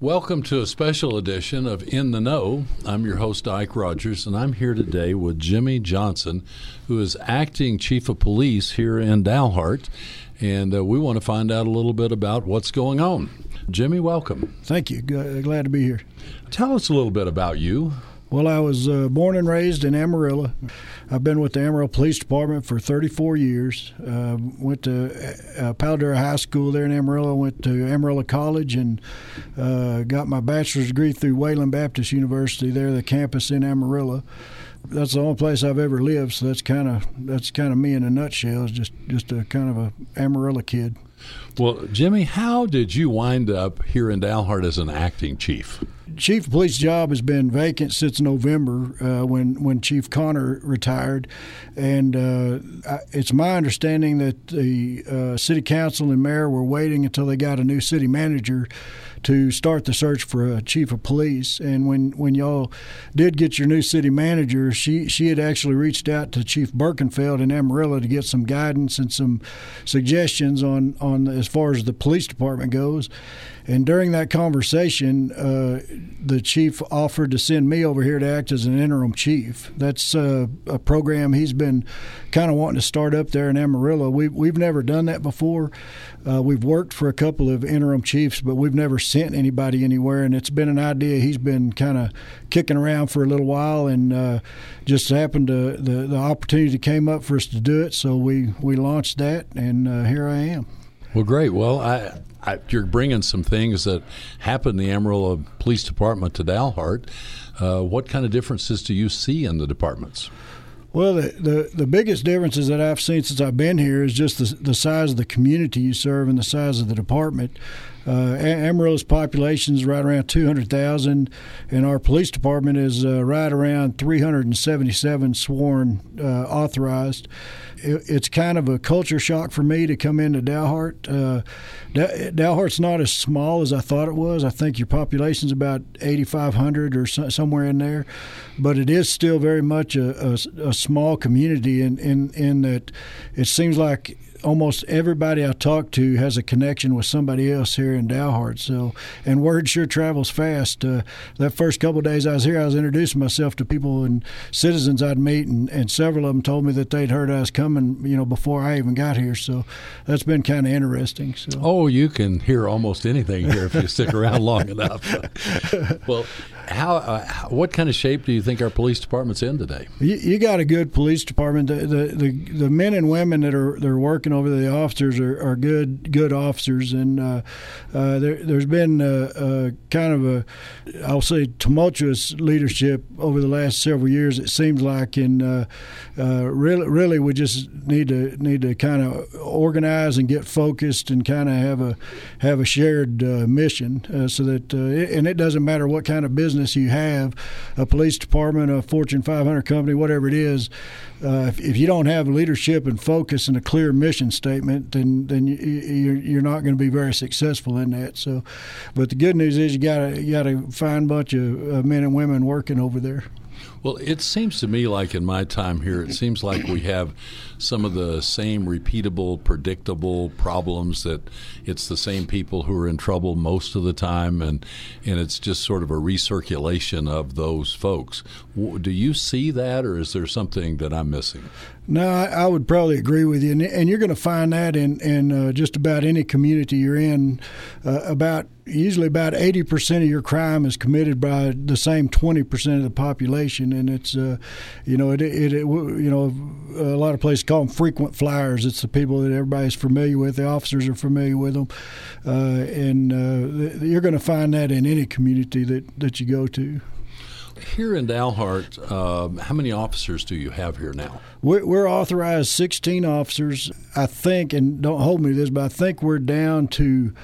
Welcome to a special edition of In the Know. I'm your host, Ike Rogers, and I'm here today with Jimmy Johnson, who is acting chief of police here in Dalhart. And uh, we want to find out a little bit about what's going on. Jimmy, welcome. Thank you. G- glad to be here. Tell us a little bit about you. Well, I was uh, born and raised in Amarillo. I've been with the Amarillo Police Department for 34 years. Uh, went to uh, Palo High School there in Amarillo. Went to Amarillo College and uh, got my bachelor's degree through Wayland Baptist University there, the campus in Amarillo. That's the only place I've ever lived. So that's kind of that's kind of me in a nutshell. It's just just a kind of a Amarillo kid. Well, Jimmy, how did you wind up here in Dalhart as an acting chief? Chief of Police job has been vacant since November uh, when when Chief Connor retired, and uh, I, it's my understanding that the uh, city council and mayor were waiting until they got a new city manager to start the search for a chief of police. And when, when y'all did get your new city manager, she she had actually reached out to Chief Birkenfeld in Amarillo to get some guidance and some suggestions on on as far as the police department goes. And during that conversation, uh, the chief offered to send me over here to act as an interim chief. That's uh, a program he's been kind of wanting to start up there in Amarillo. We, we've never done that before. Uh, we've worked for a couple of interim chiefs, but we've never sent anybody anywhere. And it's been an idea he's been kind of kicking around for a little while, and uh, just happened to the the opportunity came up for us to do it. So we we launched that, and uh, here I am. Well, great. Well, I I, you're bringing some things that happened in the Amarillo Police Department to Dalhart. Uh, what kind of differences do you see in the departments? Well, the, the, the biggest differences that I've seen since I've been here is just the, the size of the community you serve and the size of the department. Uh, Amarillo's population is right around 200,000, and our police department is uh, right around 377 sworn uh, authorized. It, it's kind of a culture shock for me to come into Dalhart. Uh, Dalhart's not as small as I thought it was. I think your population's about 8,500 or so, somewhere in there, but it is still very much a, a, a small community in, in, in that it seems like almost everybody I talk to has a connection with somebody else here in Dalhart. So, and word sure travels fast. Uh, that first couple of days I was here, I was introducing myself to people and citizens I'd meet, and, and several of them told me that they'd heard I was coming, you know, before I even got here. So, that's been kind of interesting. So. Oh, you can hear almost anything here if you stick around long enough. well, how, uh, what kind of shape do you think our police department's in today? You, you got a good police department. The, the, the the men and women that are they're working over the officers are, are good good officers, and uh, uh, there, has been a, a kind of a I'll say tumultuous leadership over the last several years. It seems like, and uh, uh, really really we just need to need to kind of organize and get focused and kind of have a have a shared uh, mission so that and it doesn't matter what kind of business business you have, a police department, a Fortune 500 company, whatever it is, uh, if, if, you don't have leadership and focus and a clear mission statement, then then you, you're, you're not going to be very successful in that. So, but the good news is you got to you got a fine bunch of men and women working over there. Well, it seems to me like in my time here, it seems like we have some of the same repeatable, predictable problems that it's the same people who are in trouble most of the time, and and it's just sort of a recirculation of those folks. Do you see that, or is there something that I'm missing? No, I, I would probably agree with you, and, and you're going to find that in in uh, just about any community you're in. Uh, about usually about 80% of your crime is committed by the same 20% of the population and it's uh, you know it, it, it, you know a lot of places call them frequent flyers it's the people that everybody's familiar with the officers are familiar with them uh, and uh, you're going to find that in any community that, that you go to here in Dalhart, um, how many officers do you have here now? We're, we're, authorized 16 officers. I think, and don't hold me to this, but I think we're down to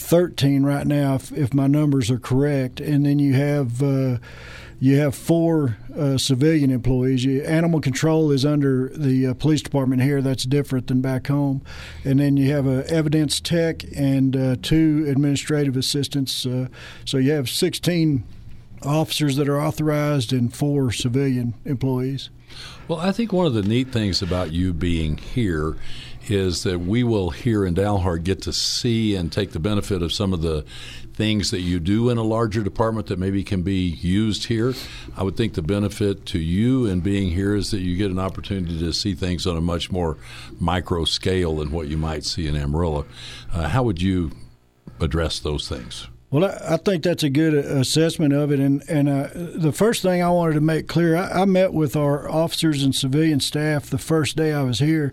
13 right now, if, if my numbers are correct. And then you have. Uh, you have four uh, civilian employees. You, animal control is under the uh, police department here. That's different than back home. And then you have a evidence tech and uh, two administrative assistants. Uh, so you have 16 officers that are authorized and four civilian employees. Well, I think one of the neat things about you being here is that we will here in Dalhart get to see and take the benefit of some of the things that you do in a larger department that maybe can be used here. I would think the benefit to you in being here is that you get an opportunity to see things on a much more micro scale than what you might see in Amarillo. Uh, how would you address those things? Well, I think that's a good assessment of it. And, and uh, the first thing I wanted to make clear I, I, met with our officers and civilian staff the first day I was here.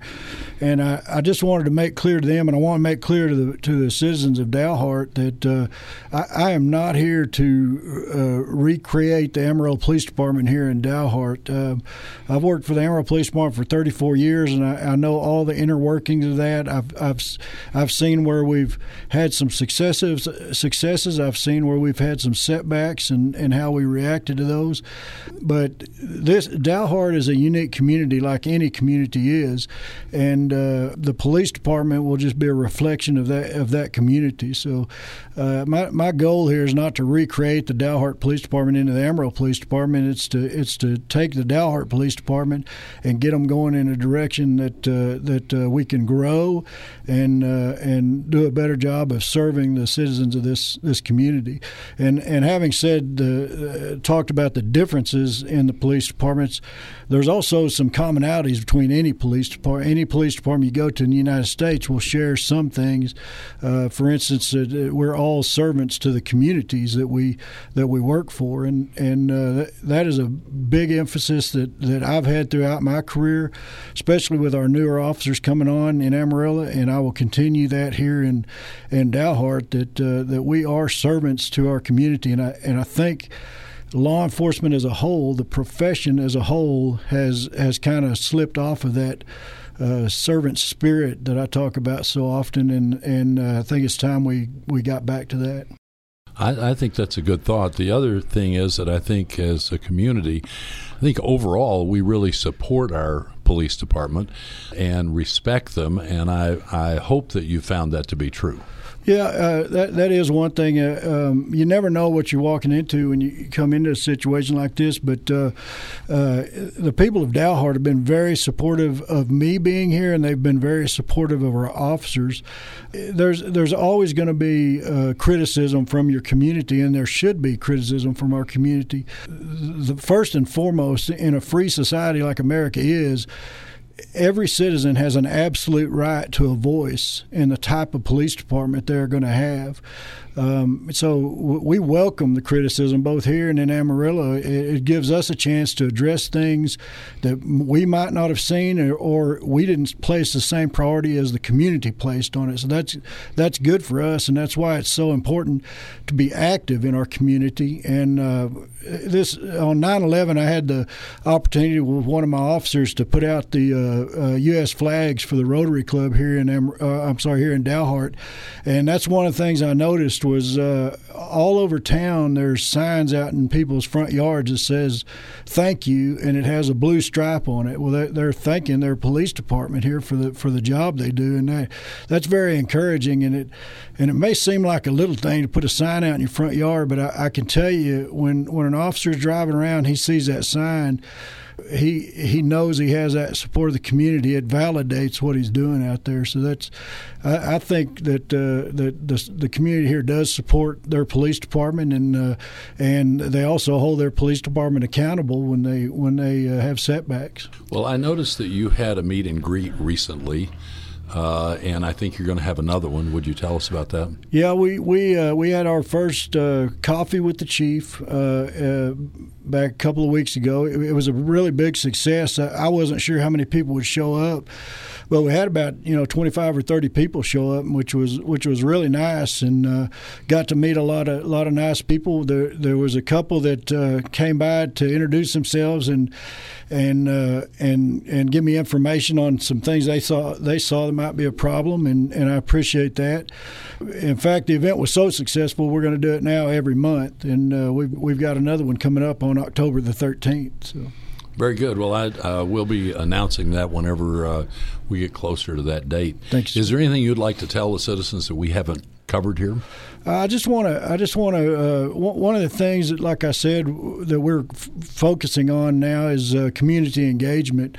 And I, I, just wanted to make clear to them, and I want to make clear to the, to the citizens of Dalhart that uh, I, I, am not here to uh, recreate the Amarillo Police Department here in Dalhart. Uh, I've worked for the Amarillo Police Department for 34 years, and I, I know all the inner workings of that. I've, I've, I've seen where we've had some successes. successes I've seen where we've had some setbacks and, and how we reacted to those. But this Dalhart is a unique community, like any community is, and uh, the police department will just be a reflection of that of that community. So, uh, my my goal here is not to recreate the Dalhart Police Department into the Amarillo Police Department. It's to it's to take the Dalhart Police Department and get them going in a direction that uh, that uh, we can grow and uh, and do a better job of serving the citizens of this this community. And and having said uh, talked about the differences in the police departments, there's also some commonalities between any police department. Any police department you go to in the United States will share some things. Uh, for instance, uh, we're all servants to the communities that we that we work for, and and uh, that, that is a big emphasis that that I've had throughout my career, especially with our newer officers coming on in Amarillo, and I will continue that here in in Dalhart that uh, that we are servants to our community, and I and I think law enforcement as a whole, the profession as a whole, has has kind of slipped off of that uh, servant spirit that I talk about so often, and and uh, I think it's time we we got back to that. I, I, think that's a good thought. The other thing is that I think as a community, I think overall we really support our police department and respect them, and I I hope that you found that to be true. Yeah, uh, that that is one thing. Uh, um, you never know what you're walking into when you come into a situation like this. But uh, uh the people of Dalhart have been very supportive of me being here, and they've been very supportive of our officers. There's there's always going to be uh, criticism from your community, and there should be criticism from our community. The first and foremost, in a free society like America is every citizen has an absolute right to a voice in the type of police department they're going to have. Um, so we welcome the criticism both here and in Amarillo. It, it, gives us a chance to address things that we might not have seen, or, or, we didn't place the same priority as the community placed on it. So that's that's good for us, and that's why it's so important to be active in our community. And uh, this on 9/11, I had the opportunity with one of my officers to put out the uh, uh, U.S. flags for the Rotary Club here in uh, I'm sorry here in Dalhart, and that's one of the things I noticed was uh, all over town. There's signs out in people's front yards that says "Thank you," and it has a blue stripe on it. Well, they're, they're thanking their police department here for the for the job they do, and that, that's very encouraging. And it and it may seem like a little thing to put a sign out in your front yard, but I, I can tell you when when an officer's driving around, he sees that sign he he knows he has that support of the community. It validates what he's doing out there. So that's I, I think that uh, that the, the community here does support their police department, and uh, and they also hold their police department accountable when they when they uh, have setbacks. Well, I noticed that you had a meet and greet recently. Uh, and I think you're going to have another one. Would you tell us about that? Yeah, we we uh, we had our first uh, coffee with the chief uh, uh, back a couple of weeks ago. It, it, was a really big success. I wasn't sure how many people would show up, but we had about you know 25 or 30 people show up, which was which was really nice, and uh, got to meet a lot of a lot of nice people. There there was a couple that came by to introduce themselves and and uh, and and give me information on some things they saw they saw that might be a problem, and, and I appreciate that. In fact, the event was so successful, we're going to do it now every month, and uh, we've we've got another one coming up on October the 13th. So. Very good. Well, I uh, will be announcing that whenever uh, we get closer to that date. Thanks. Is there anything you'd like to tell the citizens that we haven't covered here? I just want to. I just want to. Uh, one of the things that, like I said, that we're f- focusing on now is uh, community engagement.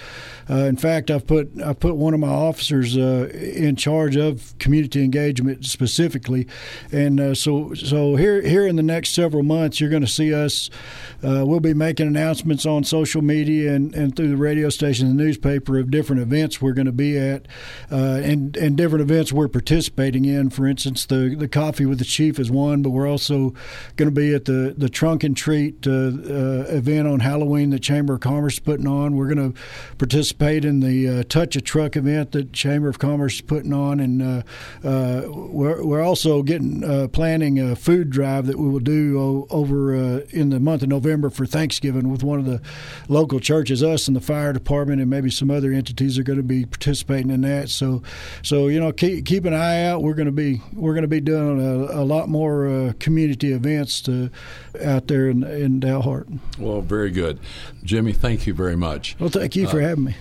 Uh, in fact, I've put I put one of my officers uh, in charge of community engagement specifically, and uh, so so here here in the next several months, you're going to see us. Uh, we'll be making announcements on social media and, and through the radio station and the newspaper of different events we're going to be at, and and different events we're participating in. For instance, the the coffee with the chief is one, but we're also going to be at the the trunk and treat event on Halloween that Chamber of Commerce is putting on. We're going to participate in the uh, Touch a Truck event that Chamber of Commerce is putting on, and uh, uh, we're, we're also getting uh, planning a food drive that we will do over uh, in the month of November for Thanksgiving with one of the local churches. Us and the fire department and maybe some other entities are going to be participating in that. So, so you know, keep keep an eye out. We're going to be we're going to be doing a, a lot more uh, community events to, out there in in Dalhart. Well, very good, Jimmy. Thank you very much. Well, thank you for having me.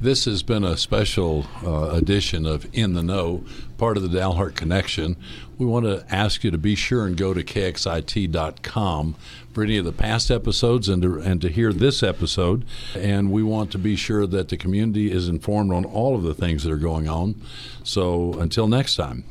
This has been a special uh, edition of In the Know, part of the Dalhart Connection. We want to ask you to be sure and go to kxit.com for any of the past episodes and to, and to hear this episode. And we want to be sure that the community is informed on all of the things that are going on. So until next time.